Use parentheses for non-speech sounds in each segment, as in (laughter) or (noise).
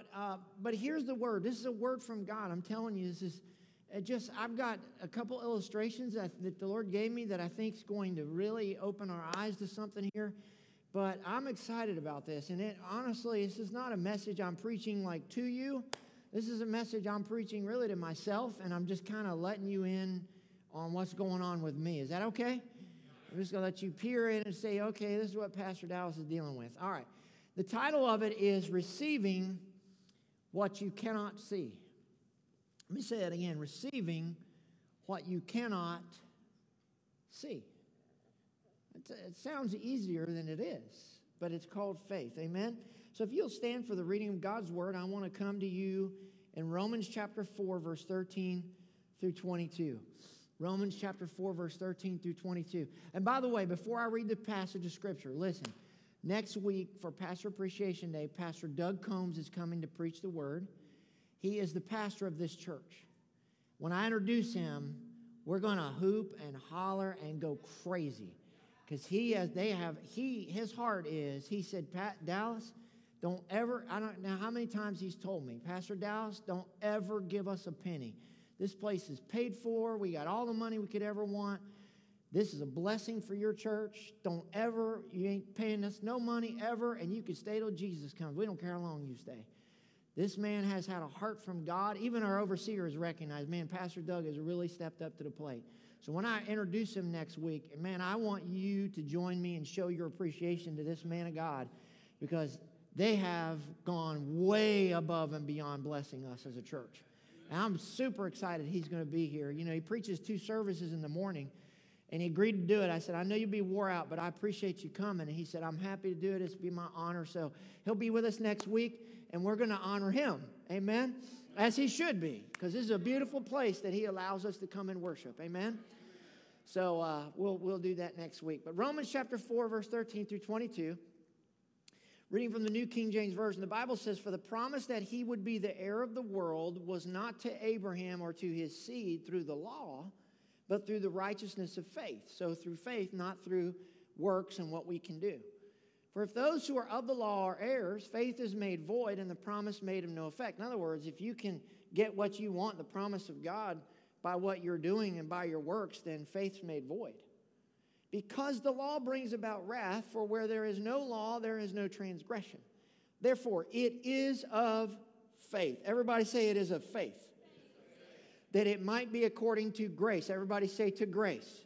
But, uh, but here's the word. This is a word from God. I'm telling you, this is it just, I've got a couple illustrations that, that the Lord gave me that I think is going to really open our eyes to something here. But I'm excited about this. And it, honestly, this is not a message I'm preaching like to you. This is a message I'm preaching really to myself, and I'm just kind of letting you in on what's going on with me. Is that okay? I'm just going to let you peer in and say, okay, this is what Pastor Dallas is dealing with. All right. The title of it is Receiving What You Cannot See. Let me say that again receiving what you cannot see. It sounds easier than it is, but it's called faith. Amen? So if you'll stand for the reading of God's word, I want to come to you in Romans chapter 4, verse 13 through 22. Romans chapter 4, verse 13 through 22. And by the way, before I read the passage of scripture, listen. Next week for Pastor Appreciation Day, Pastor Doug Combs is coming to preach the word. He is the pastor of this church. When I introduce him, we're going to hoop and holler and go crazy because he has they have he his heart is he said pat dallas don't ever i don't know how many times he's told me pastor dallas don't ever give us a penny this place is paid for we got all the money we could ever want this is a blessing for your church. Don't ever you ain't paying us no money ever and you can stay till jesus comes. We don't care how long you stay. This man has had a heart from god. Even our overseer has recognized. Man pastor doug has really stepped up to the plate. So when I introduce him next week, man, I want you to join me and show your appreciation to this man of God because they have gone way above and beyond blessing us as a church. And I'm super excited he's going to be here. You know, he preaches two services in the morning and he agreed to do it. I said, I know you'll be wore out, but I appreciate you coming. And he said, I'm happy to do it. It's be my honor. So he'll be with us next week and we're going to honor him. Amen as he should be, because this is a beautiful place that he allows us to come and worship. Amen. So uh, we'll we'll do that next week. But Romans chapter four, verse thirteen through twenty-two. Reading from the New King James Version, the Bible says, For the promise that he would be the heir of the world was not to Abraham or to his seed through the law, but through the righteousness of faith. So through faith, not through works and what we can do. For if those who are of the law are heirs, faith is made void and the promise made of no effect. In other words, if you can get what you want, the promise of God, by what you're doing and by your works, then faith's made void. Because the law brings about wrath, for where there is no law, there is no transgression. Therefore, it is of faith. Everybody say it is of faith. That it might be according to grace. Everybody say to grace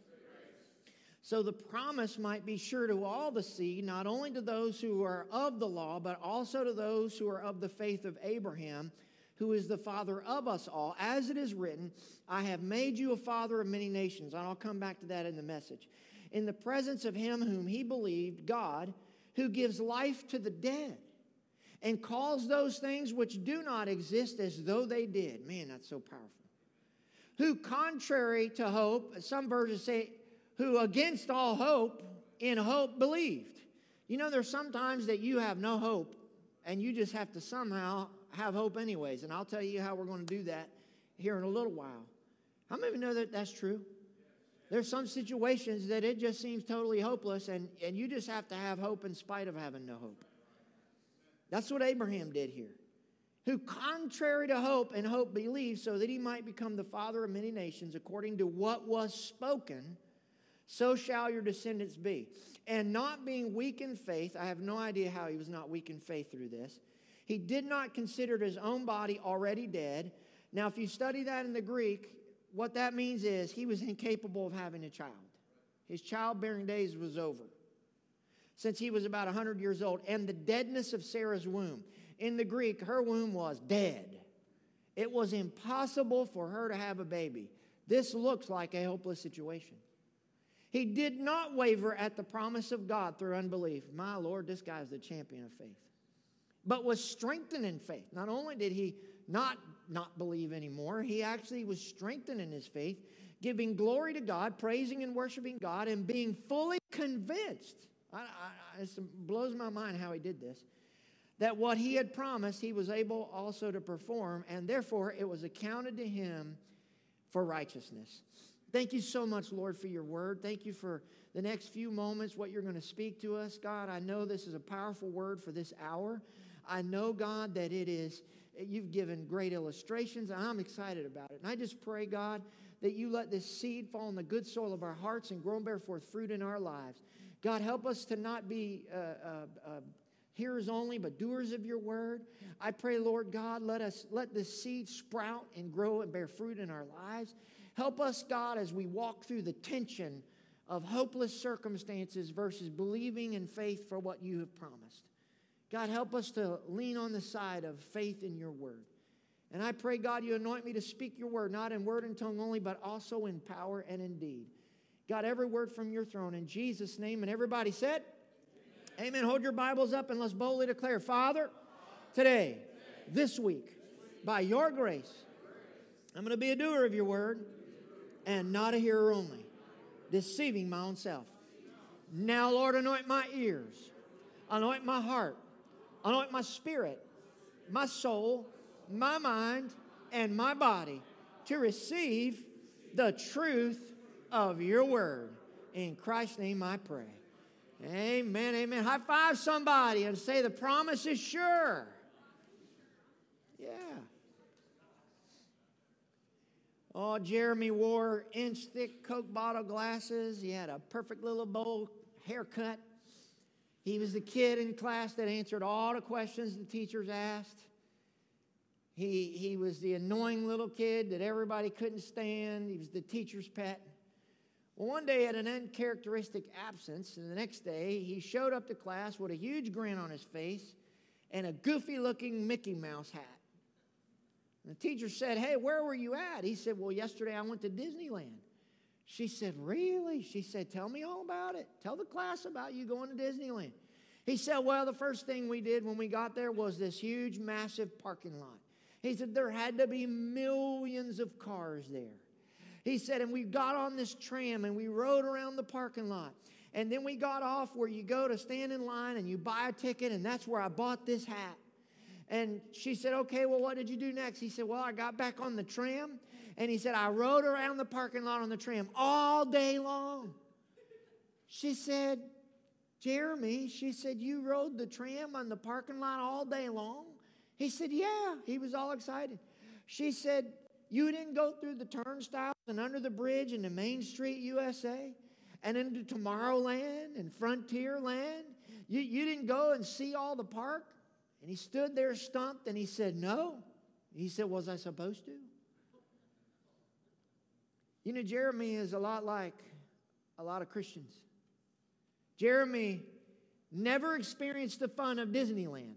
so the promise might be sure to all the seed, not only to those who are of the law, but also to those who are of the faith of Abraham, who is the father of us all. As it is written, I have made you a father of many nations. And I'll come back to that in the message. In the presence of him whom he believed, God, who gives life to the dead and calls those things which do not exist as though they did. Man, that's so powerful. Who, contrary to hope, some versions say, who against all hope in hope believed. You know, there's sometimes that you have no hope and you just have to somehow have hope anyways. And I'll tell you how we're going to do that here in a little while. How many of you know that that's true? There's some situations that it just seems totally hopeless, and, and you just have to have hope in spite of having no hope. That's what Abraham did here. Who, contrary to hope and hope, believed so that he might become the father of many nations according to what was spoken so shall your descendants be. And not being weak in faith, I have no idea how he was not weak in faith through this. He did not consider his own body already dead. Now, if you study that in the Greek, what that means is he was incapable of having a child. His childbearing days was over since he was about 100 years old. And the deadness of Sarah's womb. In the Greek, her womb was dead. It was impossible for her to have a baby. This looks like a hopeless situation. He did not waver at the promise of God through unbelief. My Lord, this guy's the champion of faith. But was strengthened in faith. Not only did he not not believe anymore, he actually was strengthened in his faith, giving glory to God, praising and worshiping God, and being fully convinced. I, I, it blows my mind how he did this. That what he had promised, he was able also to perform, and therefore it was accounted to him for righteousness. Thank you so much, Lord, for your word. Thank you for the next few moments, what you're going to speak to us. God, I know this is a powerful word for this hour. I know, God, that it is, you've given great illustrations, I'm excited about it. And I just pray, God, that you let this seed fall in the good soil of our hearts and grow and bear forth fruit in our lives. God, help us to not be uh, uh, uh, hearers only, but doers of your word. I pray, Lord God, let us let this seed sprout and grow and bear fruit in our lives. Help us, God, as we walk through the tension of hopeless circumstances versus believing in faith for what you have promised. God, help us to lean on the side of faith in your word. And I pray, God, you anoint me to speak your word, not in word and tongue only, but also in power and in deed. God, every word from your throne in Jesus' name. And everybody said, Amen. Hold your Bibles up and let's boldly declare, Father, today, this week, by your grace, I'm going to be a doer of your word and not a hearer only, deceiving my own self. Now, Lord, anoint my ears, anoint my heart, anoint my spirit, my soul, my mind, and my body to receive the truth of your word. In Christ's name I pray. Amen, amen. High five somebody and say the promise is sure. Yeah. Oh, Jeremy wore inch thick Coke bottle glasses. He had a perfect little bowl haircut. He was the kid in class that answered all the questions the teachers asked. He, he was the annoying little kid that everybody couldn't stand. He was the teacher's pet. Well, one day, at an uncharacteristic absence, and the next day, he showed up to class with a huge grin on his face and a goofy looking Mickey Mouse hat. And the teacher said, Hey, where were you at? He said, Well, yesterday I went to Disneyland. She said, Really? She said, Tell me all about it. Tell the class about you going to Disneyland. He said, Well, the first thing we did when we got there was this huge, massive parking lot. He said, There had to be millions of cars there. He said, and we got on this tram and we rode around the parking lot. And then we got off where you go to stand in line and you buy a ticket, and that's where I bought this hat. And she said, Okay, well, what did you do next? He said, Well, I got back on the tram. And he said, I rode around the parking lot on the tram all day long. She said, Jeremy, she said, You rode the tram on the parking lot all day long? He said, Yeah. He was all excited. She said, You didn't go through the turnstiles and under the bridge into Main Street, USA, and into Tomorrowland and Frontierland? You, you didn't go and see all the park? And he stood there stumped and he said, No. He said, Was I supposed to? You know, Jeremy is a lot like a lot of Christians. Jeremy never experienced the fun of Disneyland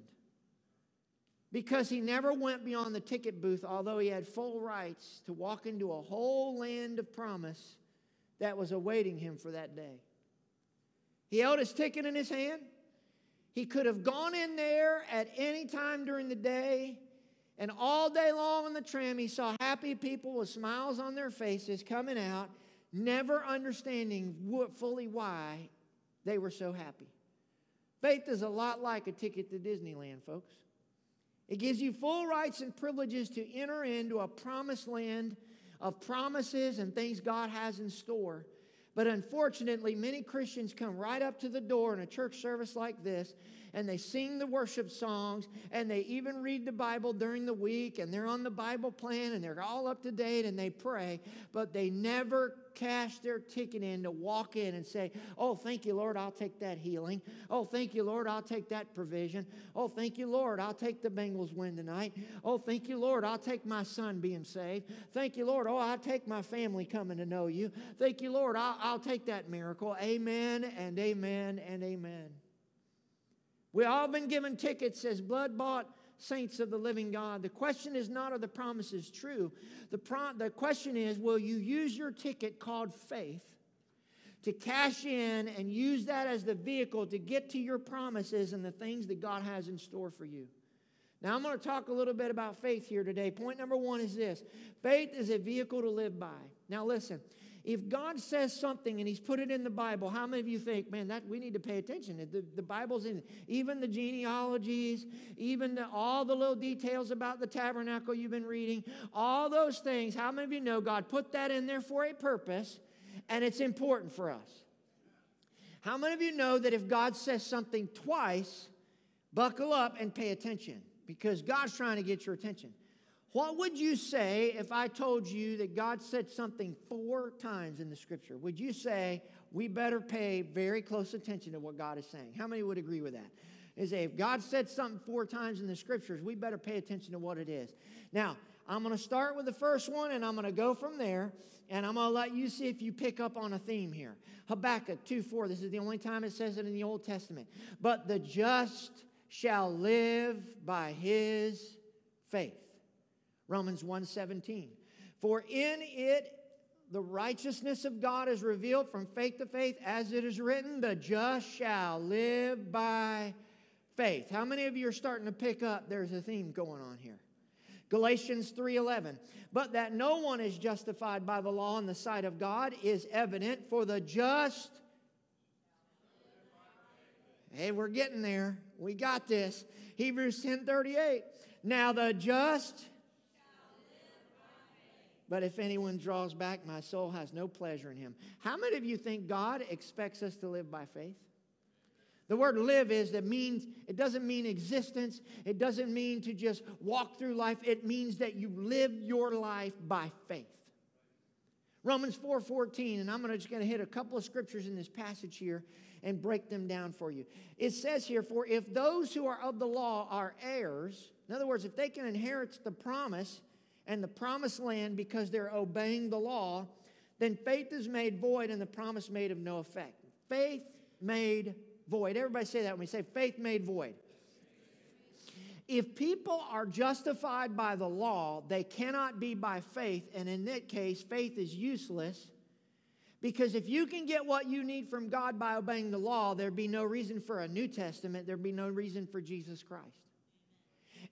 because he never went beyond the ticket booth, although he had full rights to walk into a whole land of promise that was awaiting him for that day. He held his ticket in his hand. He could have gone in there at any time during the day, and all day long on the tram, he saw happy people with smiles on their faces coming out, never understanding fully why they were so happy. Faith is a lot like a ticket to Disneyland, folks. It gives you full rights and privileges to enter into a promised land of promises and things God has in store. But unfortunately, many Christians come right up to the door in a church service like this and they sing the worship songs and they even read the Bible during the week and they're on the Bible plan and they're all up to date and they pray, but they never cash their ticket in to walk in and say, Oh, thank you, Lord, I'll take that healing. Oh, thank you, Lord, I'll take that provision. Oh, thank you, Lord, I'll take the Bengals win tonight. Oh, thank you, Lord, I'll take my son being saved. Thank you, Lord, oh, I'll take my family coming to know you. Thank you, Lord, I'll, I'll take that miracle. Amen and amen and amen. We all been given tickets as blood bought saints of the living God. The question is not are the promises true? The, pro- the question is will you use your ticket called faith to cash in and use that as the vehicle to get to your promises and the things that God has in store for you? Now, I'm going to talk a little bit about faith here today. Point number one is this faith is a vehicle to live by. Now, listen, if God says something and He's put it in the Bible, how many of you think, man, that we need to pay attention? The, the Bible's in even the genealogies, even the, all the little details about the tabernacle you've been reading, all those things. How many of you know God put that in there for a purpose and it's important for us? How many of you know that if God says something twice, Buckle up and pay attention because God's trying to get your attention. What would you say if I told you that God said something four times in the scripture? Would you say, we better pay very close attention to what God is saying? How many would agree with that? Is if God said something four times in the scriptures, we better pay attention to what it is. Now, I'm going to start with the first one and I'm going to go from there and I'm going to let you see if you pick up on a theme here. Habakkuk 2 4, this is the only time it says it in the Old Testament. But the just shall live by his faith. Romans 1 17. For in it the righteousness of God is revealed from faith to faith, as it is written, the just shall live by faith. How many of you are starting to pick up there's a theme going on here? Galatians 3:11 But that no one is justified by the law in the sight of God is evident for the just Hey, we're getting there. We got this. Hebrews 10:38 Now the just but if anyone draws back, my soul has no pleasure in him. How many of you think God expects us to live by faith? The word live is that means it doesn't mean existence. It doesn't mean to just walk through life. It means that you live your life by faith. Romans 4:14 and I'm going to just going to hit a couple of scriptures in this passage here and break them down for you. It says here for if those who are of the law are heirs, in other words, if they can inherit the promise and the promised land because they're obeying the law, then faith is made void and the promise made of no effect. Faith made void. Everybody say that when we say faith made void. If people are justified by the law, they cannot be by faith, and in that case, faith is useless. Because if you can get what you need from God by obeying the law, there'd be no reason for a New Testament, there'd be no reason for Jesus Christ.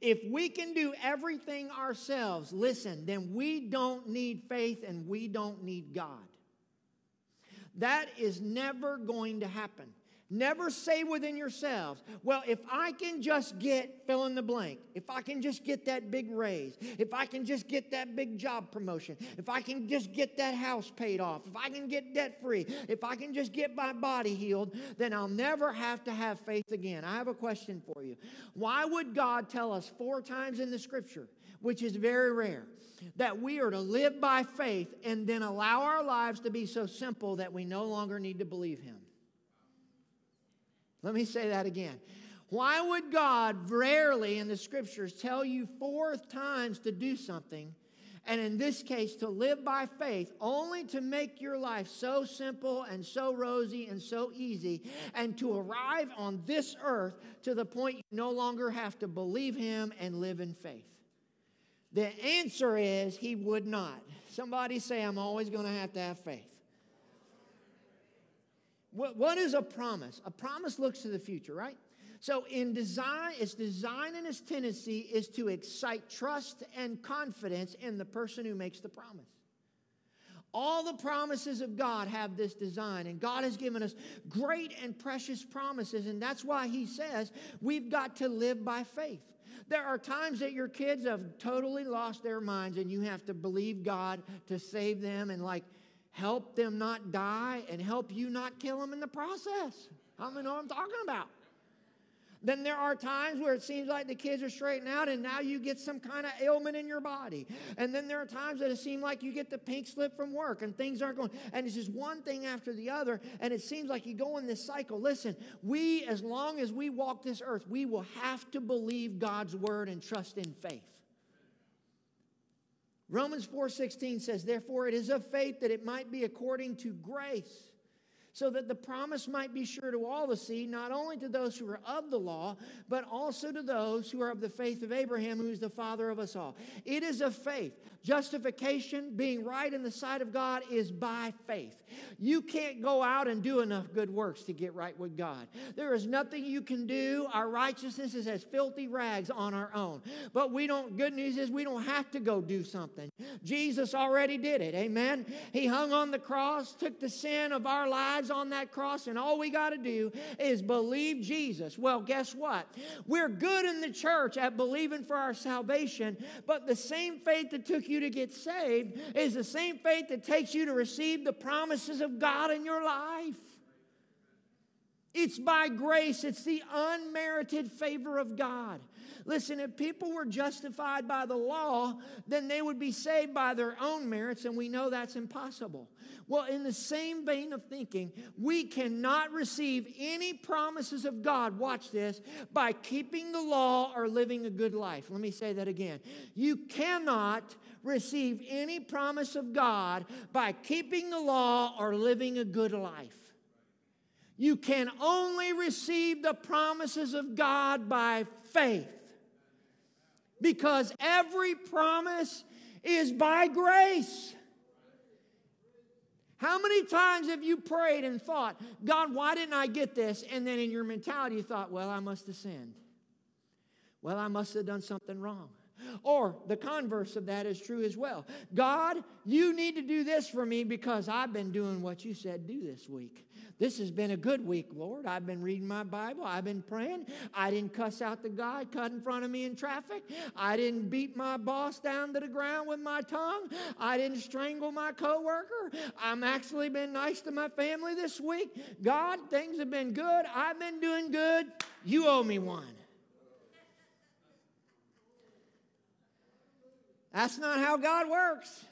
If we can do everything ourselves, listen, then we don't need faith and we don't need God. That is never going to happen. Never say within yourselves, well, if I can just get fill in the blank, if I can just get that big raise, if I can just get that big job promotion, if I can just get that house paid off, if I can get debt free, if I can just get my body healed, then I'll never have to have faith again. I have a question for you. Why would God tell us four times in the scripture, which is very rare, that we are to live by faith and then allow our lives to be so simple that we no longer need to believe Him? Let me say that again. Why would God rarely in the scriptures tell you four times to do something, and in this case to live by faith, only to make your life so simple and so rosy and so easy, and to arrive on this earth to the point you no longer have to believe Him and live in faith? The answer is He would not. Somebody say, I'm always going to have to have faith. What, what is a promise? A promise looks to the future, right? So in design, its design and its tendency is to excite trust and confidence in the person who makes the promise. All the promises of God have this design, and God has given us great and precious promises, and that's why He says we've got to live by faith. There are times that your kids have totally lost their minds, and you have to believe God to save them, and like help them not die, and help you not kill them in the process. How many know what I'm talking about? Then there are times where it seems like the kids are straightened out and now you get some kind of ailment in your body. And then there are times that it seems like you get the pink slip from work and things aren't going. And it's just one thing after the other. And it seems like you go in this cycle. Listen, we, as long as we walk this earth, we will have to believe God's word and trust in faith. Romans 4:16 says, "Therefore it is of faith that it might be according to grace." So that the promise might be sure to all the seed, not only to those who are of the law, but also to those who are of the faith of Abraham, who is the father of us all. It is of faith. Justification, being right in the sight of God, is by faith. You can't go out and do enough good works to get right with God. There is nothing you can do. Our righteousness is as filthy rags on our own. But we don't, good news is we don't have to go do something. Jesus already did it. Amen. He hung on the cross, took the sin of our lives lives on that cross, and all we got to do is believe Jesus. Well, guess what? We're good in the church at believing for our salvation, but the same faith that took you to get saved is the same faith that takes you to receive the promises of God in your life. It's by grace, it's the unmerited favor of God. Listen, if people were justified by the law, then they would be saved by their own merits, and we know that's impossible. Well, in the same vein of thinking, we cannot receive any promises of God, watch this, by keeping the law or living a good life. Let me say that again. You cannot receive any promise of God by keeping the law or living a good life. You can only receive the promises of God by faith. Because every promise is by grace. How many times have you prayed and thought, God, why didn't I get this? And then in your mentality, you thought, well, I must have sinned. Well, I must have done something wrong. Or the converse of that is true as well. God, you need to do this for me because I've been doing what you said do this week. This has been a good week, Lord. I've been reading my Bible. I've been praying. I didn't cuss out the guy cut in front of me in traffic. I didn't beat my boss down to the ground with my tongue. I didn't strangle my coworker. I'm actually been nice to my family this week. God, things have been good. I've been doing good. You owe me one. That's not how God works.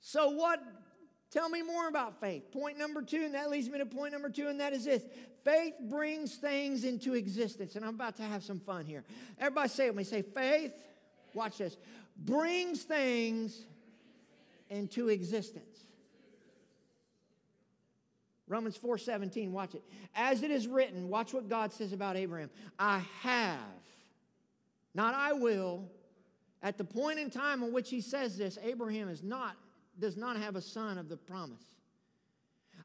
So, what? Tell me more about faith. Point number two, and that leads me to point number two, and that is this faith brings things into existence. And I'm about to have some fun here. Everybody say it with me. Say, faith, watch this, brings things into existence. Romans 4 17, watch it. As it is written, watch what God says about Abraham. I have not I will. At the point in time in which he says this, Abraham is not, does not have a son of the promise.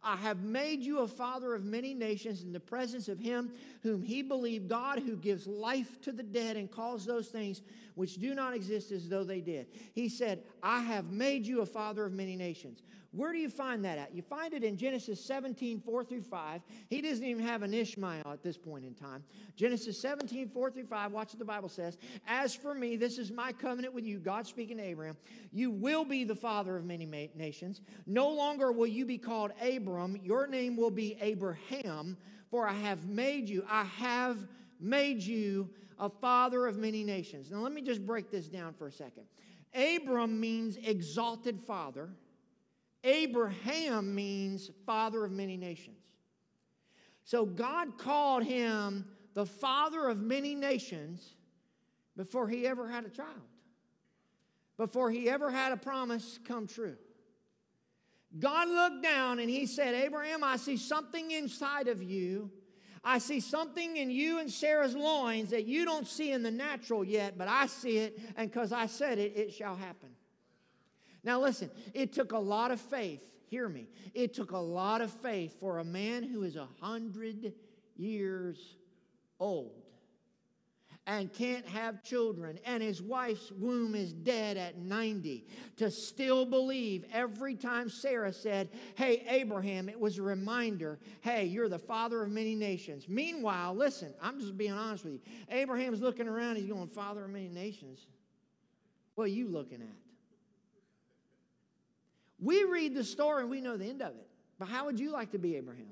I have made you a father of many nations in the presence of him whom he believed, God who gives life to the dead and calls those things which do not exist as though they did. He said, I have made you a father of many nations. Where do you find that at? You find it in Genesis 17, 4 through 5. He doesn't even have an Ishmael at this point in time. Genesis 17, 4 through 5, watch what the Bible says. As for me, this is my covenant with you, God speaking to Abraham. You will be the father of many nations. No longer will you be called Abram, your name will be Abraham, for I have made you, I have made you a father of many nations. Now, let me just break this down for a second. Abram means exalted father. Abraham means father of many nations. So God called him the father of many nations before he ever had a child, before he ever had a promise come true. God looked down and he said, Abraham, I see something inside of you. I see something in you and Sarah's loins that you don't see in the natural yet, but I see it, and because I said it, it shall happen. Now, listen, it took a lot of faith. Hear me. It took a lot of faith for a man who is a hundred years old and can't have children, and his wife's womb is dead at 90, to still believe every time Sarah said, Hey, Abraham, it was a reminder, hey, you're the father of many nations. Meanwhile, listen, I'm just being honest with you. Abraham's looking around, he's going, Father of many nations. What are you looking at? We read the story and we know the end of it. But how would you like to be Abraham?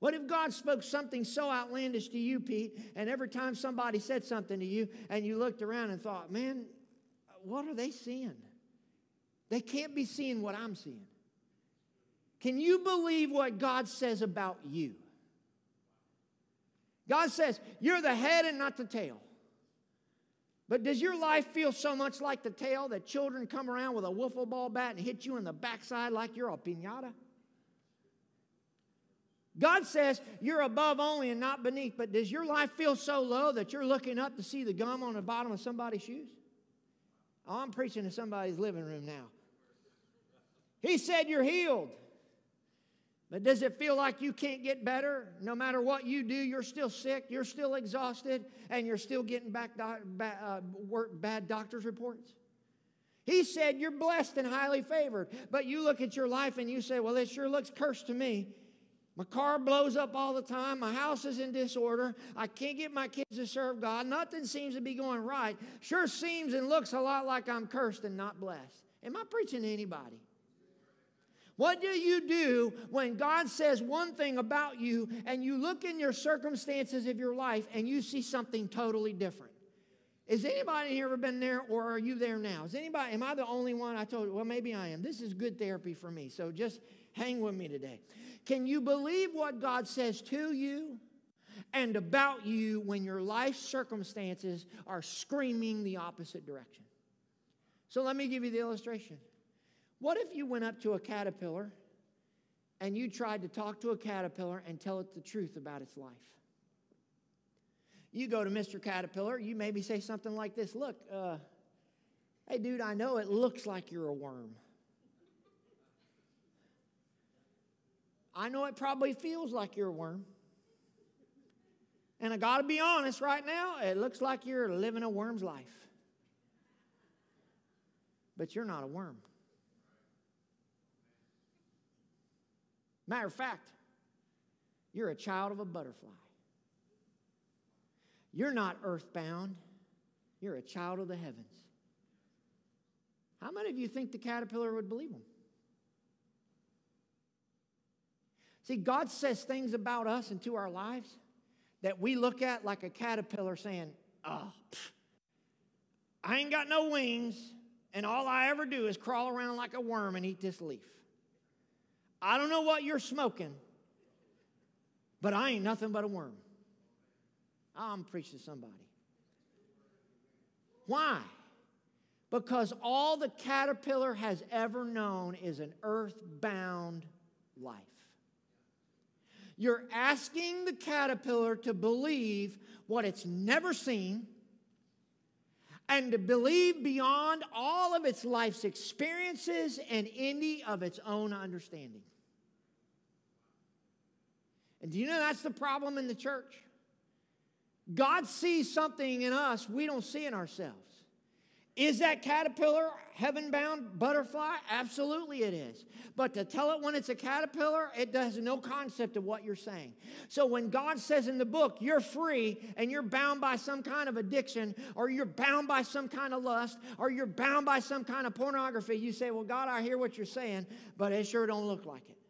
What if God spoke something so outlandish to you, Pete, and every time somebody said something to you and you looked around and thought, man, what are they seeing? They can't be seeing what I'm seeing. Can you believe what God says about you? God says, you're the head and not the tail. But does your life feel so much like the tail that children come around with a wiffle ball bat and hit you in the backside like you're a pinata? God says you're above only and not beneath, but does your life feel so low that you're looking up to see the gum on the bottom of somebody's shoes? Oh, I'm preaching to somebody's living room now. He said you're healed. But does it feel like you can't get better? No matter what you do, you're still sick, you're still exhausted, and you're still getting back do- bad, uh, work, bad doctor's reports? He said you're blessed and highly favored. But you look at your life and you say, well, it sure looks cursed to me. My car blows up all the time. My house is in disorder. I can't get my kids to serve God. Nothing seems to be going right. Sure seems and looks a lot like I'm cursed and not blessed. Am I preaching to anybody? What do you do when God says one thing about you and you look in your circumstances of your life and you see something totally different? Is anybody here ever been there or are you there now? Is anybody, am I the only one? I told you, well, maybe I am. This is good therapy for me. So just hang with me today. Can you believe what God says to you and about you when your life circumstances are screaming the opposite direction? So let me give you the illustration. What if you went up to a caterpillar and you tried to talk to a caterpillar and tell it the truth about its life? You go to Mr. Caterpillar, you maybe say something like this Look, uh, hey, dude, I know it looks like you're a worm. I know it probably feels like you're a worm. And I got to be honest right now, it looks like you're living a worm's life. But you're not a worm. Matter of fact, you're a child of a butterfly. You're not earthbound, you're a child of the heavens. How many of you think the caterpillar would believe him? See, God says things about us and to our lives that we look at like a caterpillar saying, ah, Oh, pff, I ain't got no wings, and all I ever do is crawl around like a worm and eat this leaf. I don't know what you're smoking, but I ain't nothing but a worm. I'm preaching to somebody. Why? Because all the caterpillar has ever known is an earthbound life. You're asking the caterpillar to believe what it's never seen and to believe beyond all of its life's experiences and any of its own understanding. And do you know that's the problem in the church? God sees something in us we don't see in ourselves. Is that caterpillar heaven bound butterfly? Absolutely it is. But to tell it when it's a caterpillar, it has no concept of what you're saying. So when God says in the book, you're free and you're bound by some kind of addiction, or you're bound by some kind of lust, or you're bound by some kind of pornography, you say, Well, God, I hear what you're saying, but it sure don't look like it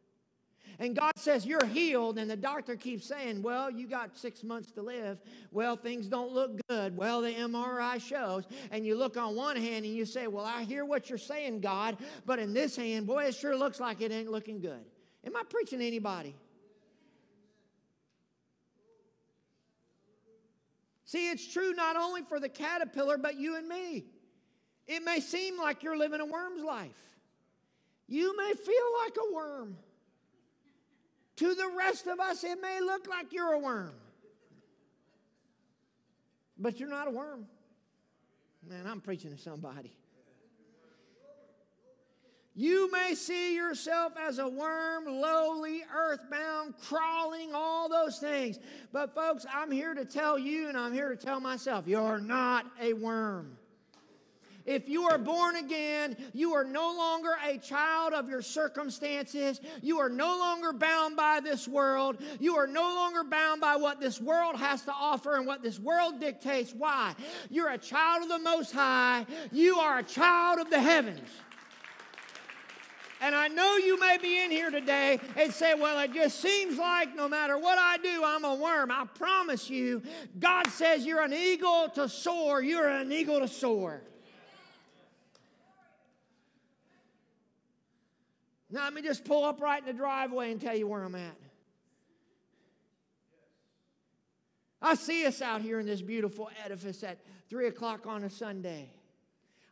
and God says you're healed, and the doctor keeps saying, Well, you got six months to live. Well, things don't look good. Well, the MRI shows. And you look on one hand and you say, Well, I hear what you're saying, God, but in this hand, boy, it sure looks like it ain't looking good. Am I preaching to anybody? See, it's true not only for the caterpillar, but you and me. It may seem like you're living a worm's life. You may feel like a worm. To the rest of us, it may look like you're a worm, but you're not a worm. Man, I'm preaching to somebody. You may see yourself as a worm, lowly, earthbound, crawling, all those things. But, folks, I'm here to tell you, and I'm here to tell myself, you're not a worm. If you are born again, you are no longer a child of your circumstances. You are no longer bound by this world. You are no longer bound by what this world has to offer and what this world dictates. Why? You're a child of the Most High. You are a child of the heavens. And I know you may be in here today and say, well, it just seems like no matter what I do, I'm a worm. I promise you, God says you're an eagle to soar. You're an eagle to soar. Now, let me just pull up right in the driveway and tell you where I'm at. I see us out here in this beautiful edifice at 3 o'clock on a Sunday.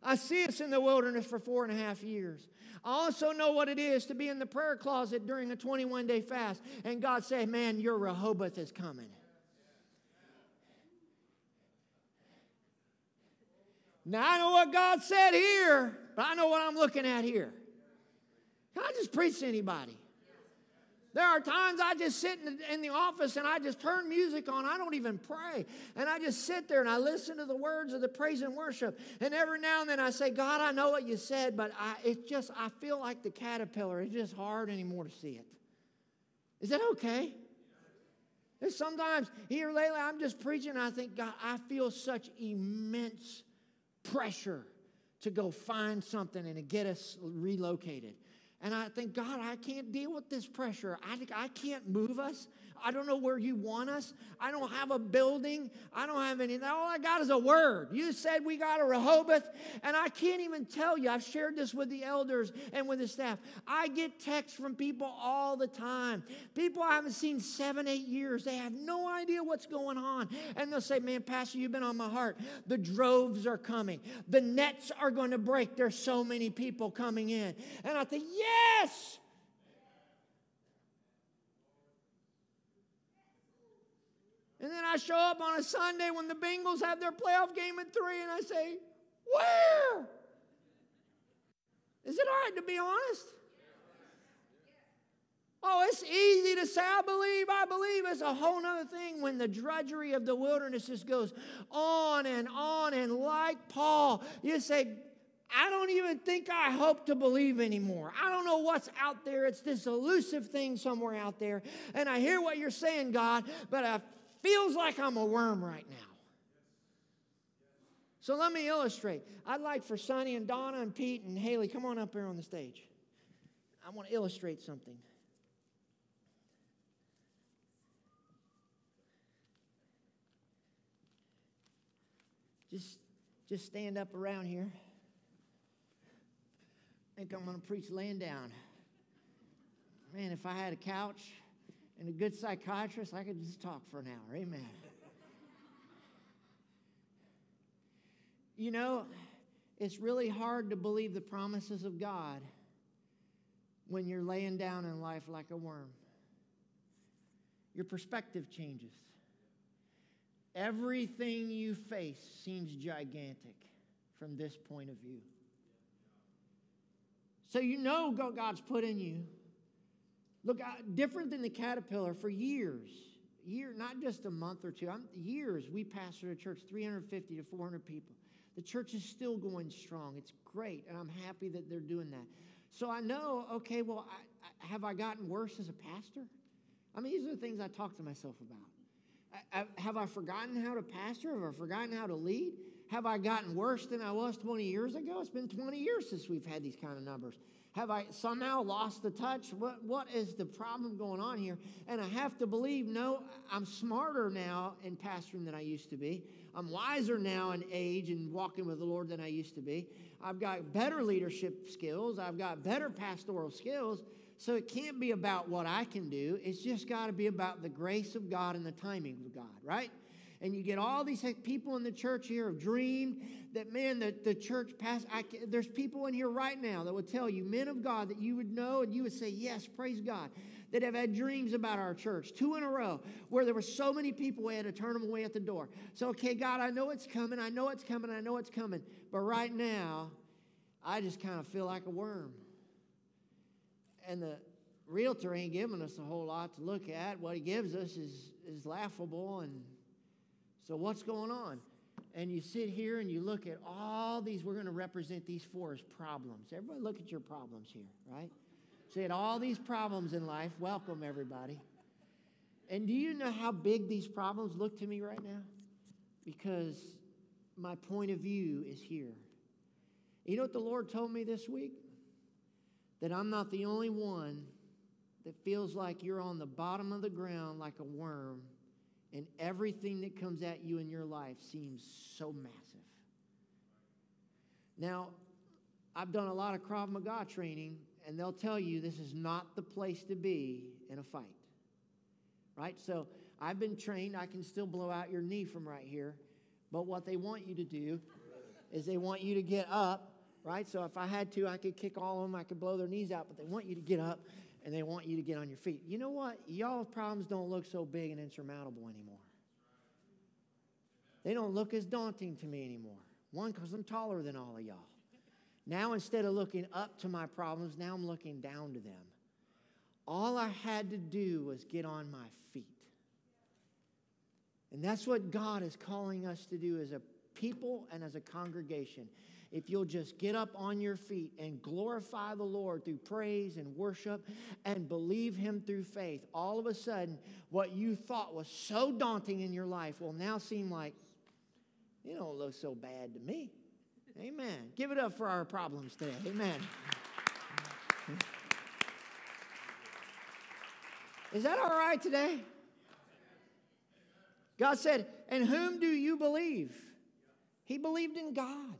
I see us in the wilderness for four and a half years. I also know what it is to be in the prayer closet during a 21 day fast and God say, Man, your Rehoboth is coming. Now I know what God said here, but I know what I'm looking at here. Can I just preach to anybody? There are times I just sit in the, in the, office and I just turn music on. I don't even pray. And I just sit there and I listen to the words of the praise and worship. And every now and then I say, God, I know what you said, but I, it just, I feel like the caterpillar. It's just hard anymore to see it. Is that okay? And sometimes here lately I'm just preaching and I think, God, I feel such immense pressure to go find something and to get us relocated. And I think, God, I can't deal with this pressure. I, I can't move us. I don't know where you want us. I don't have a building. I don't have anything. All I got is a word. You said we got a Rehoboth, and I can't even tell you. I've shared this with the elders and with the staff. I get texts from people all the time. People I haven't seen seven, eight years. They have no idea what's going on. And they'll say, Man, Pastor, you've been on my heart. The droves are coming, the nets are going to break. There's so many people coming in. And I think, Yes! And then I show up on a Sunday when the Bengals have their playoff game at three, and I say, Where? Is it all right to be honest? Oh, it's easy to say, I believe, I believe. It's a whole other thing when the drudgery of the wilderness just goes on and on. And like Paul, you say, I don't even think I hope to believe anymore. I don't know what's out there. It's this elusive thing somewhere out there. And I hear what you're saying, God, but I feels like I'm a worm right now. So let me illustrate. I'd like for Sonny and Donna and Pete and Haley, come on up here on the stage. I want to illustrate something. Just, just stand up around here. I think I'm going to preach laying down. Man, if I had a couch, and a good psychiatrist, I could just talk for an hour. Amen. you know, it's really hard to believe the promises of God when you're laying down in life like a worm. Your perspective changes. Everything you face seems gigantic from this point of view. So you know God's put in you Look, different than the caterpillar for years, year, not just a month or 2 I'm, years, we pastored a church, 350 to 400 people. The church is still going strong. It's great, and I'm happy that they're doing that. So I know, okay, well, I, I, have I gotten worse as a pastor? I mean, these are the things I talk to myself about. Have I forgotten how to pastor? Have I forgotten how to lead? Have I gotten worse than I was 20 years ago? It's been 20 years since we've had these kind of numbers. Have I somehow lost the touch? What, what is the problem going on here? And I have to believe, no, I'm smarter now in pastoring than I used to be. I'm wiser now in age and walking with the Lord than I used to be. I've got better leadership skills. I've got better pastoral skills. So it can't be about what I can do. It's just got to be about the grace of God and the timing of God, right? And you get all these people in the church here have dreamed that, man, the, the church past, I, there's people in here right now that would tell you, men of God, that you would know and you would say, yes, praise God, that have had dreams about our church, two in a row, where there were so many people, we had to turn them away at the door. So, okay, God, I know it's coming, I know it's coming, I know it's coming, but right now, I just kind of feel like a worm. And the realtor ain't giving us a whole lot to look at. What he gives us is, is laughable and so, what's going on? And you sit here and you look at all these, we're going to represent these four as problems. Everybody, look at your problems here, right? See, at all these problems in life, welcome everybody. And do you know how big these problems look to me right now? Because my point of view is here. You know what the Lord told me this week? That I'm not the only one that feels like you're on the bottom of the ground like a worm and everything that comes at you in your life seems so massive. Now, I've done a lot of Krav Maga training, and they'll tell you this is not the place to be in a fight. Right? So I've been trained, I can still blow out your knee from right here, but what they want you to do is they want you to get up, right? So if I had to, I could kick all of them, I could blow their knees out, but they want you to get up and they want you to get on your feet. You know what? Y'all's problems don't look so big and insurmountable anymore. They don't look as daunting to me anymore. One, because I'm taller than all of y'all. Now, instead of looking up to my problems, now I'm looking down to them. All I had to do was get on my feet. And that's what God is calling us to do as a people and as a congregation if you'll just get up on your feet and glorify the Lord through praise and worship and believe Him through faith, all of a sudden, what you thought was so daunting in your life will now seem like, you don't look so bad to me. Amen. Give it up for our problems today. Amen. Is that all right today? God said, And whom do you believe? He believed in God.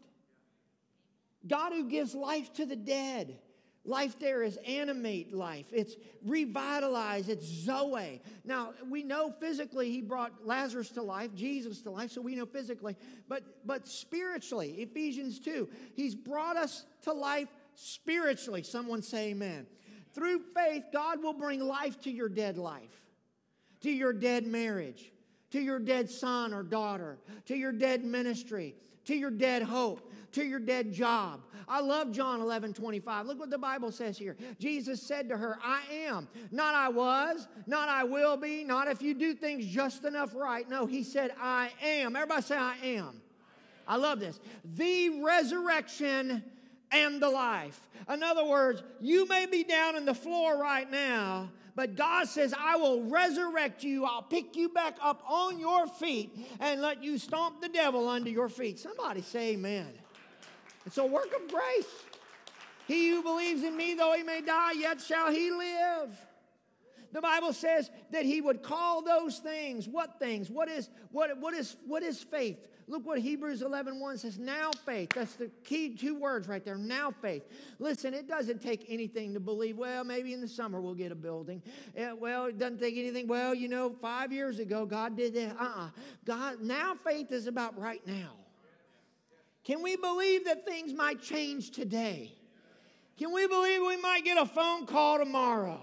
God who gives life to the dead. Life there is animate life. It's revitalized. It's Zoe. Now, we know physically he brought Lazarus to life, Jesus to life, so we know physically. But, but spiritually, Ephesians 2, he's brought us to life spiritually. Someone say amen. Through faith, God will bring life to your dead life, to your dead marriage, to your dead son or daughter, to your dead ministry, to your dead hope, to your dead job. I love John 11 25. Look what the Bible says here. Jesus said to her, I am. Not I was, not I will be, not if you do things just enough right. No, he said, I am. Everybody say, I am. I love this. The resurrection and the life. In other words, you may be down in the floor right now, but God says, I will resurrect you. I'll pick you back up on your feet and let you stomp the devil under your feet. Somebody say amen. It's a work of grace. He who believes in me, though he may die, yet shall he live. The Bible says that he would call those things. What things? What is, what, what is, what is faith? Look what Hebrews 11 1 says. Now faith. That's the key two words right there. Now faith. Listen, it doesn't take anything to believe, well, maybe in the summer we'll get a building. Yeah, well, it doesn't take anything. Well, you know, five years ago, God did that. Uh uh God, now faith is about right now. Can we believe that things might change today? Can we believe we might get a phone call tomorrow?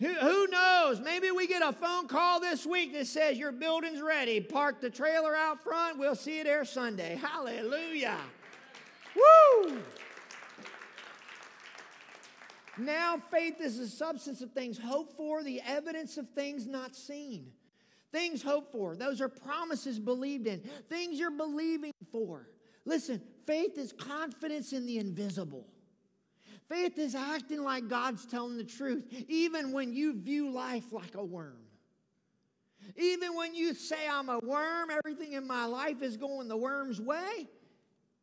Who, who knows? Maybe we get a phone call this week that says your building's ready. Park the trailer out front. We'll see you there Sunday. Hallelujah. Woo! Now, faith is the substance of things hoped for, the evidence of things not seen. Things hoped for, those are promises believed in, things you're believing for. Listen, faith is confidence in the invisible. Faith is acting like God's telling the truth, even when you view life like a worm. Even when you say, I'm a worm, everything in my life is going the worm's way.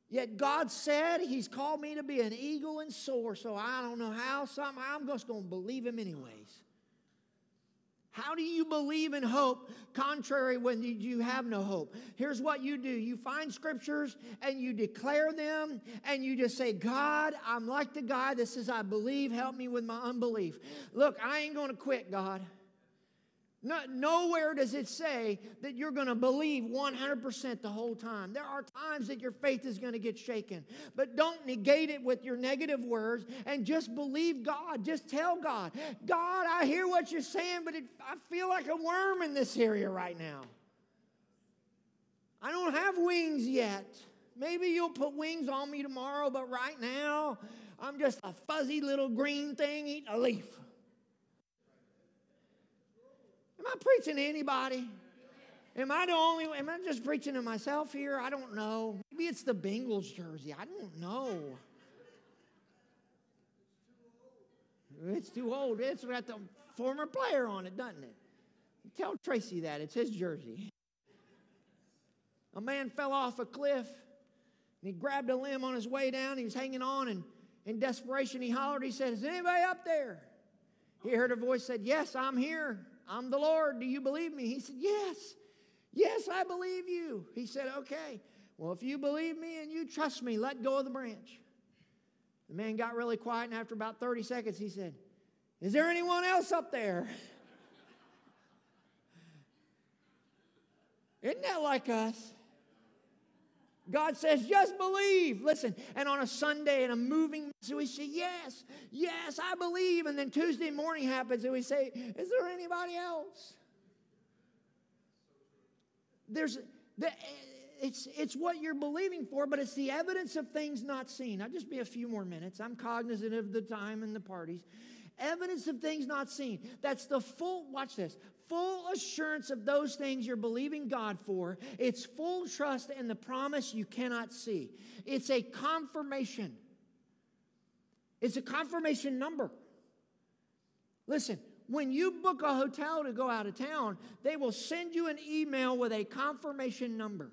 Yet God said He's called me to be an eagle and soar, so I don't know how, somehow I'm just going to believe Him anyways. How do you believe in hope contrary when you have no hope? Here's what you do you find scriptures and you declare them and you just say, God, I'm like the guy that says, I believe, help me with my unbelief. Look, I ain't going to quit, God. No, nowhere does it say that you're going to believe 100% the whole time. There are times that your faith is going to get shaken, but don't negate it with your negative words and just believe God. Just tell God, God, I hear what you're saying, but it, I feel like a worm in this area right now. I don't have wings yet. Maybe you'll put wings on me tomorrow, but right now, I'm just a fuzzy little green thing eating a leaf. Am I preaching to anybody? Am I the only Am I just preaching to myself here? I don't know. Maybe it's the Bengals jersey. I don't know. It's too old. It's got the former player on it, doesn't it? Tell Tracy that. It's his jersey. A man fell off a cliff and he grabbed a limb on his way down. He was hanging on and in desperation he hollered. He said, Is anybody up there? He heard a voice said, Yes, I'm here. I'm the Lord. Do you believe me? He said, Yes. Yes, I believe you. He said, Okay. Well, if you believe me and you trust me, let go of the branch. The man got really quiet, and after about 30 seconds, he said, Is there anyone else up there? (laughs) Isn't that like us? God says, just believe. Listen, and on a Sunday in a moving, so we say, yes, yes, I believe. And then Tuesday morning happens and we say, is there anybody else? There's, the, it's, it's what you're believing for, but it's the evidence of things not seen. I'll just be a few more minutes. I'm cognizant of the time and the parties. Evidence of things not seen. That's the full, watch this, full assurance of those things you're believing God for. It's full trust in the promise you cannot see. It's a confirmation. It's a confirmation number. Listen, when you book a hotel to go out of town, they will send you an email with a confirmation number.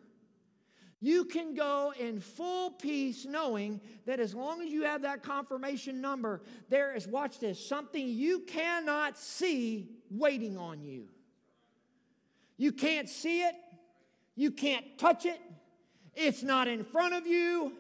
You can go in full peace knowing that as long as you have that confirmation number, there is, watch this, something you cannot see waiting on you. You can't see it, you can't touch it, it's not in front of you,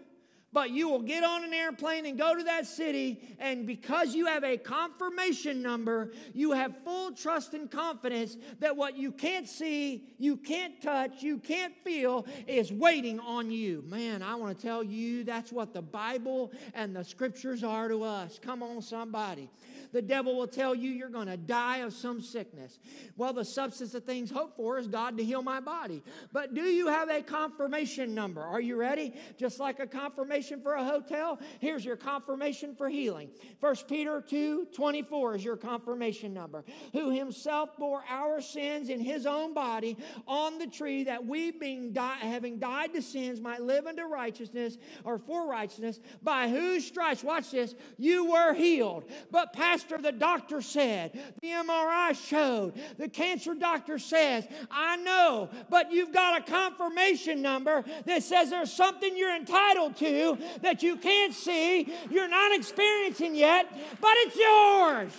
but you will get on an airplane and go to that city, and because you have a confirmation number, you have full trust and confidence that what you can't see, you can't touch, you can't feel is waiting on you. Man, I want to tell you that's what the Bible and the scriptures are to us. Come on, somebody. The devil will tell you you're going to die of some sickness. Well, the substance of things hoped for is God to heal my body. But do you have a confirmation number? Are you ready? Just like a confirmation for a hotel, here's your confirmation for healing. 1 Peter 2 24 is your confirmation number. Who himself bore our sins in his own body on the tree that we, being di- having died to sins, might live unto righteousness or for righteousness, by whose stripes, watch this, you were healed. But, Pastor, Pastor, the doctor said, the MRI showed, the cancer doctor says, I know, but you've got a confirmation number that says there's something you're entitled to that you can't see, you're not experiencing yet, but it's yours.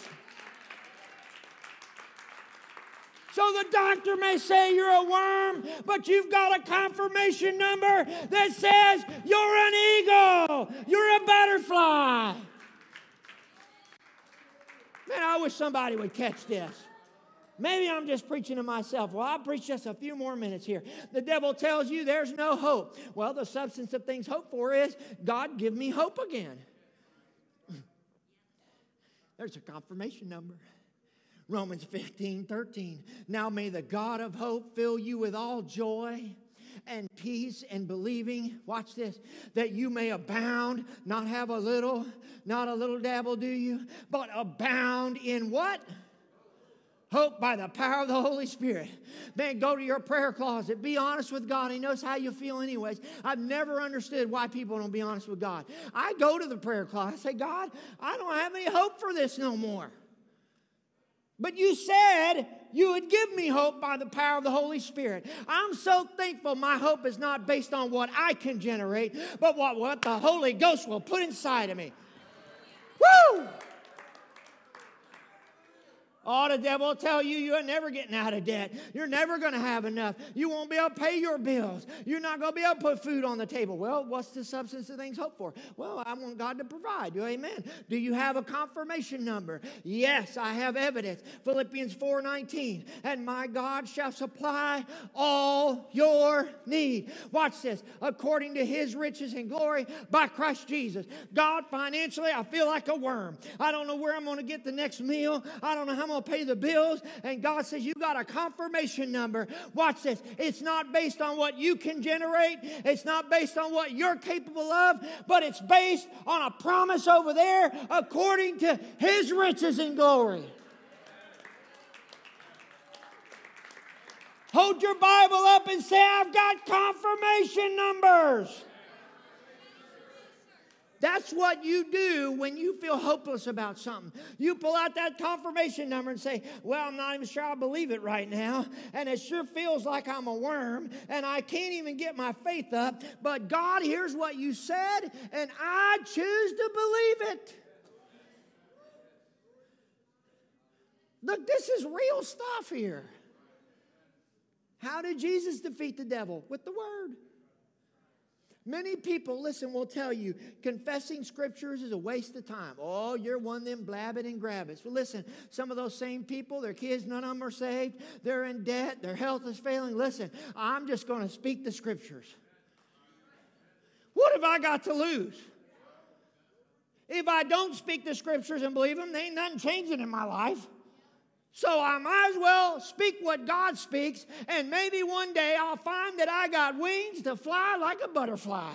So the doctor may say you're a worm, but you've got a confirmation number that says you're an eagle, you're a butterfly. Man, I wish somebody would catch this. Maybe I'm just preaching to myself. Well, I'll preach just a few more minutes here. The devil tells you there's no hope. Well, the substance of things hoped for is God, give me hope again. (clears throat) There's a confirmation number. Romans 15, 13. Now may the God of hope fill you with all joy and peace and believing, watch this, that you may abound, not have a little, not a little dabble, do you? But abound in what? Hope by the power of the Holy Spirit. Man, go to your prayer closet. Be honest with God. He knows how you feel, anyways. I've never understood why people don't be honest with God. I go to the prayer closet. I say, God, I don't have any hope for this no more. But you said you would give me hope by the power of the Holy Spirit. I'm so thankful my hope is not based on what I can generate, but what, what the Holy Ghost will put inside of me. Woo! Oh, the devil will tell you you're never getting out of debt. You're never going to have enough. You won't be able to pay your bills. You're not going to be able to put food on the table. Well, what's the substance of things hoped for? Well, I want God to provide. You. Amen. Do you have a confirmation number? Yes, I have evidence. Philippians 4:19. And my God shall supply all your need. Watch this. According to his riches and glory by Christ Jesus. God, financially, I feel like a worm. I don't know where I'm going to get the next meal. I don't know how going to pay the bills. And God says, You got a confirmation number. Watch this. It's not based on what you can generate, it's not based on what you're capable of, but it's based on a promise over there according to His riches and glory. Hold your Bible up and say, I've got confirmation numbers. That's what you do when you feel hopeless about something. You pull out that confirmation number and say, Well, I'm not even sure I believe it right now. And it sure feels like I'm a worm and I can't even get my faith up. But God, here's what you said, and I choose to believe it. Look, this is real stuff here. How did Jesus defeat the devil? With the word. Many people, listen, will tell you confessing scriptures is a waste of time. Oh, you're one of them blabbing and grabbing. Well, listen, some of those same people, their kids, none of them are saved. They're in debt. Their health is failing. Listen, I'm just going to speak the scriptures. What have I got to lose? If I don't speak the scriptures and believe them, there ain't nothing changing in my life. So I might as well speak what God speaks, and maybe one day I'll find that I got wings to fly like a butterfly.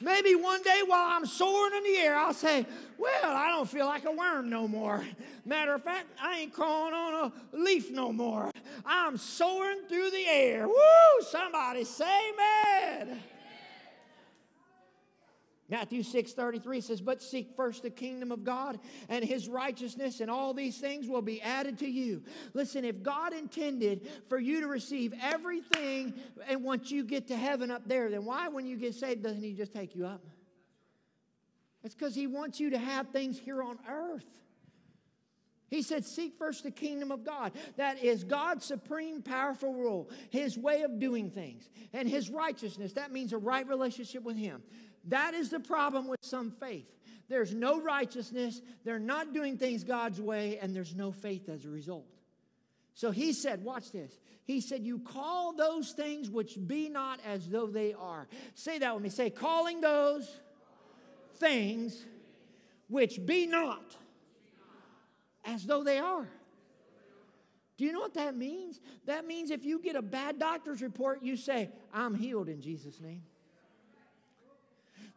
Maybe one day while I'm soaring in the air, I'll say, Well, I don't feel like a worm no more. Matter of fact, I ain't crawling on a leaf no more. I'm soaring through the air. Woo! Somebody say, Man. Matthew 6 33 says, But seek first the kingdom of God and his righteousness, and all these things will be added to you. Listen, if God intended for you to receive everything and once you get to heaven up there, then why, when you get saved, doesn't he just take you up? It's because he wants you to have things here on earth. He said, Seek first the kingdom of God. That is God's supreme, powerful rule, His way of doing things, and His righteousness. That means a right relationship with Him. That is the problem with some faith. There's no righteousness, they're not doing things God's way, and there's no faith as a result. So he said, Watch this. He said, You call those things which be not as though they are. Say that with me. Say, Calling those things which be not as though they are. Do you know what that means? That means if you get a bad doctor's report, you say, I'm healed in Jesus' name.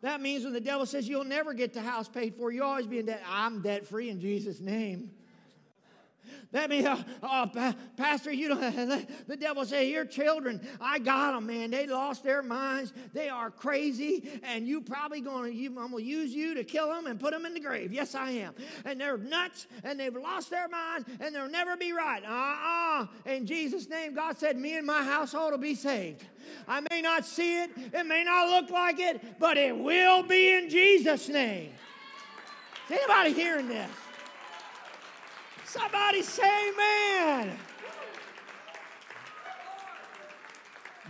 That means when the devil says you'll never get the house paid for, you'll always be in debt. I'm debt free in Jesus' name. That means, uh, oh, Pastor, you know, (laughs) the devil say, Your children, I got them, man. They lost their minds. They are crazy, and you probably going to, I'm going to use you to kill them and put them in the grave. Yes, I am. And they're nuts, and they've lost their mind, and they'll never be right. Uh uh In Jesus' name, God said, Me and my household will be saved. I may not see it, it may not look like it, but it will be in Jesus' name. Is anybody hearing this? Somebody say amen.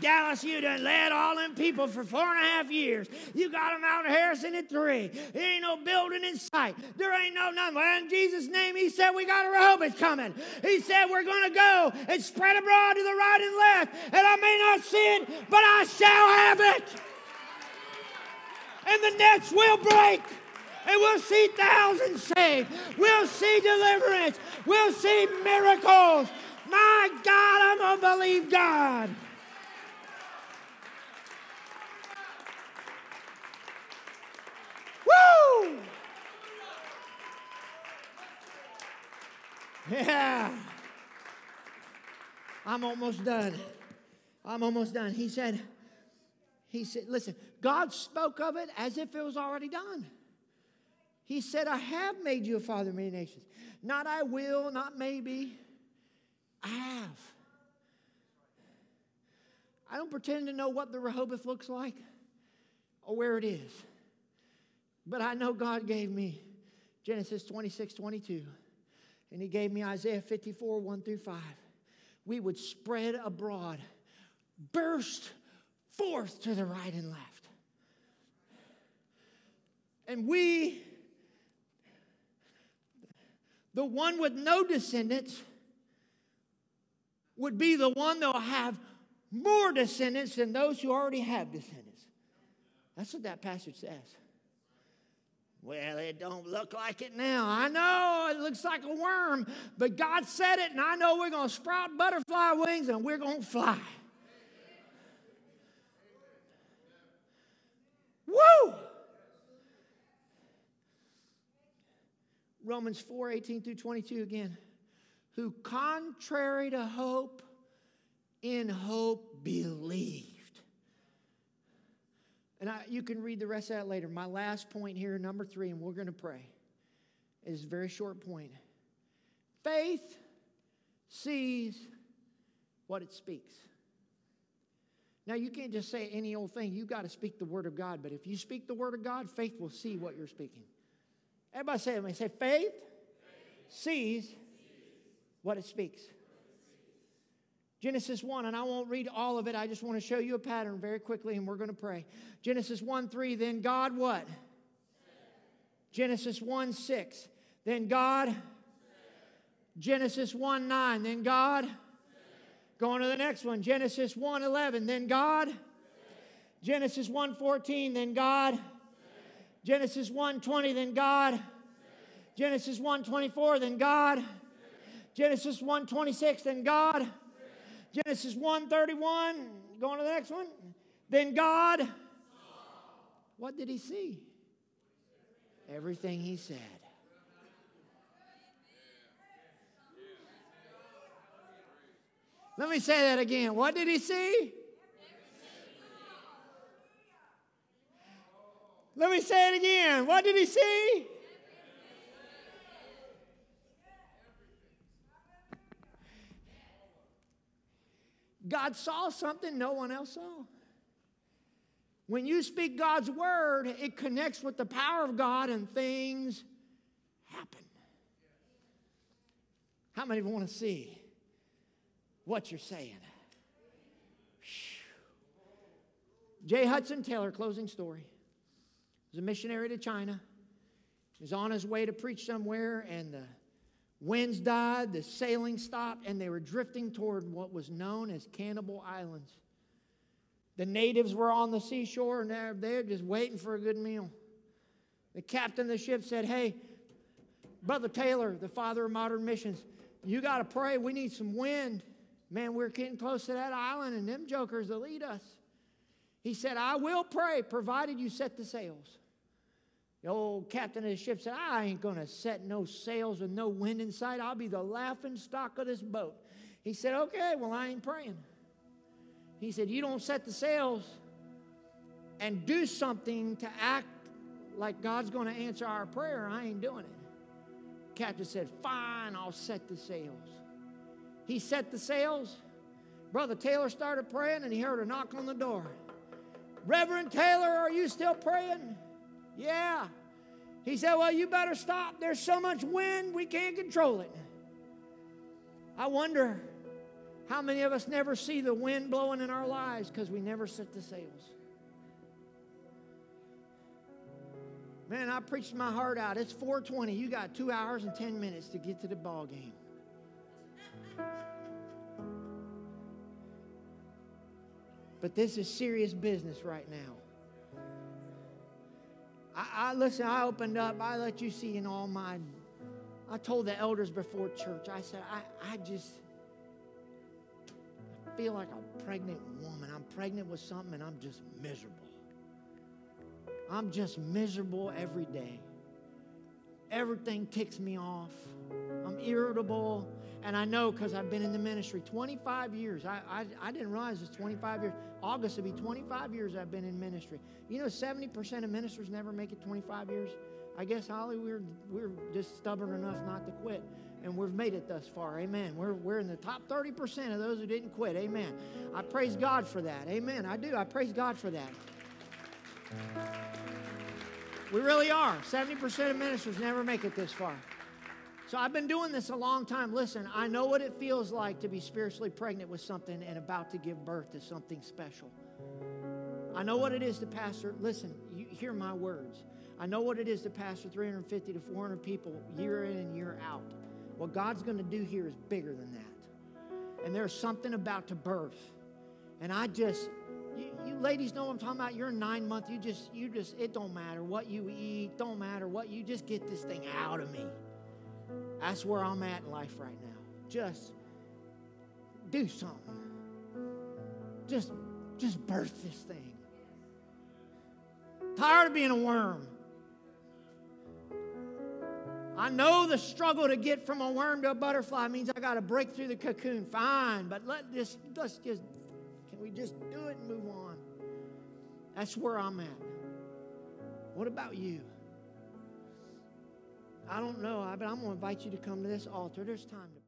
Dallas, you done led all them people for four and a half years. You got them out of Harrison at three. There ain't no building in sight. There ain't no nothing. Well, in Jesus' name, he said, we got a Rehoboth coming. He said, we're going to go and spread abroad to the right and left. And I may not see it, but I shall have it. And the nets will break and we'll see thousands saved. We'll see deliverance. We'll see miracles. My God, I'm going to believe God. Woo! Yeah. I'm almost done. I'm almost done. He said, he said, listen, God spoke of it as if it was already done. He said, I have made you a father of many nations. Not I will, not maybe. I have. I don't pretend to know what the Rehoboth looks like or where it is. But I know God gave me Genesis 26, 22. And He gave me Isaiah 54, 1 through 5. We would spread abroad, burst forth to the right and left. And we the one with no descendants would be the one that will have more descendants than those who already have descendants. That's what that passage says. Well, it don't look like it now. I know it looks like a worm, but God said it, and I know we're going to sprout butterfly wings and we're going to fly. Woo! Romans 4 18 through 22 again. Who, contrary to hope, in hope believed. And I, you can read the rest of that later. My last point here, number three, and we're going to pray, is a very short point. Faith sees what it speaks. Now, you can't just say any old thing. You've got to speak the word of God. But if you speak the word of God, faith will see what you're speaking. Everybody say it with me. Say, faith, sees what it speaks. Genesis 1, and I won't read all of it. I just want to show you a pattern very quickly, and we're going to pray. Genesis 1 3, then God what? Genesis 1 6, then God. Genesis 1 9, then God. Going to the next one. Genesis 1 11, then God. Genesis 1 14, then God. Genesis 1:20, then God. Genesis 1:24, then God. Genesis 1:26, then God. Genesis 1:31, going to the next one. Then God. What did he see? Everything he said. Let me say that again. What did he see? Let me say it again. What did he see? God saw something no one else saw. When you speak God's word, it connects with the power of God and things happen. How many want to see what you're saying? J. Hudson Taylor, closing story, was a missionary to China. He was on his way to preach somewhere, and the winds died, the sailing stopped, and they were drifting toward what was known as Cannibal Islands. The natives were on the seashore, and they're just waiting for a good meal. The captain of the ship said, Hey, Brother Taylor, the father of modern missions, you got to pray. We need some wind. Man, we're getting close to that island, and them jokers will lead us. He said, I will pray, provided you set the sails. The old captain of the ship said, I ain't going to set no sails with no wind in sight. I'll be the laughing stock of this boat. He said, Okay, well, I ain't praying. He said, You don't set the sails and do something to act like God's going to answer our prayer. I ain't doing it. Captain said, Fine, I'll set the sails. He set the sails. Brother Taylor started praying and he heard a knock on the door. Reverend Taylor, are you still praying? Yeah. He said, Well, you better stop. There's so much wind, we can't control it. I wonder how many of us never see the wind blowing in our lives because we never set the sails. Man, I preached my heart out. It's 420. You got two hours and 10 minutes to get to the ball game. But this is serious business right now. I, I listen, I opened up, I let you see in all my I told the elders before church, I said, I, I just I feel like a pregnant woman. I'm pregnant with something and I'm just miserable. I'm just miserable every day. Everything ticks me off. I'm irritable. And I know because I've been in the ministry 25 years. I, I, I, didn't realize it's 25 years. August will be 25 years I've been in ministry. You know, 70% of ministers never make it 25 years. I guess, Holly, we're, we're just stubborn enough not to quit. And we've made it thus far. Amen. We're, we're in the top 30% of those who didn't quit. Amen. I praise God for that. Amen. I do. I praise God for that. We really are. 70% of ministers never make it this far. So I've been doing this a long time. Listen, I know what it feels like to be spiritually pregnant with something and about to give birth to something special. I know what it is to pastor. Listen, you hear my words. I know what it is to pastor 350 to 400 people year in and year out. What God's going to do here is bigger than that. And there's something about to birth. And I just, you, you, ladies know what I'm talking about. You're nine months. You just, you just, it don't matter what you eat. Don't matter what you just get this thing out of me. That's where I'm at in life right now. Just do something. Just, just birth this thing. Tired of being a worm. I know the struggle to get from a worm to a butterfly means I got to break through the cocoon. Fine, but let this let's just can we just do it and move on? That's where I'm at. What about you? I don't know, but I'm going to invite you to come to this altar. There's time to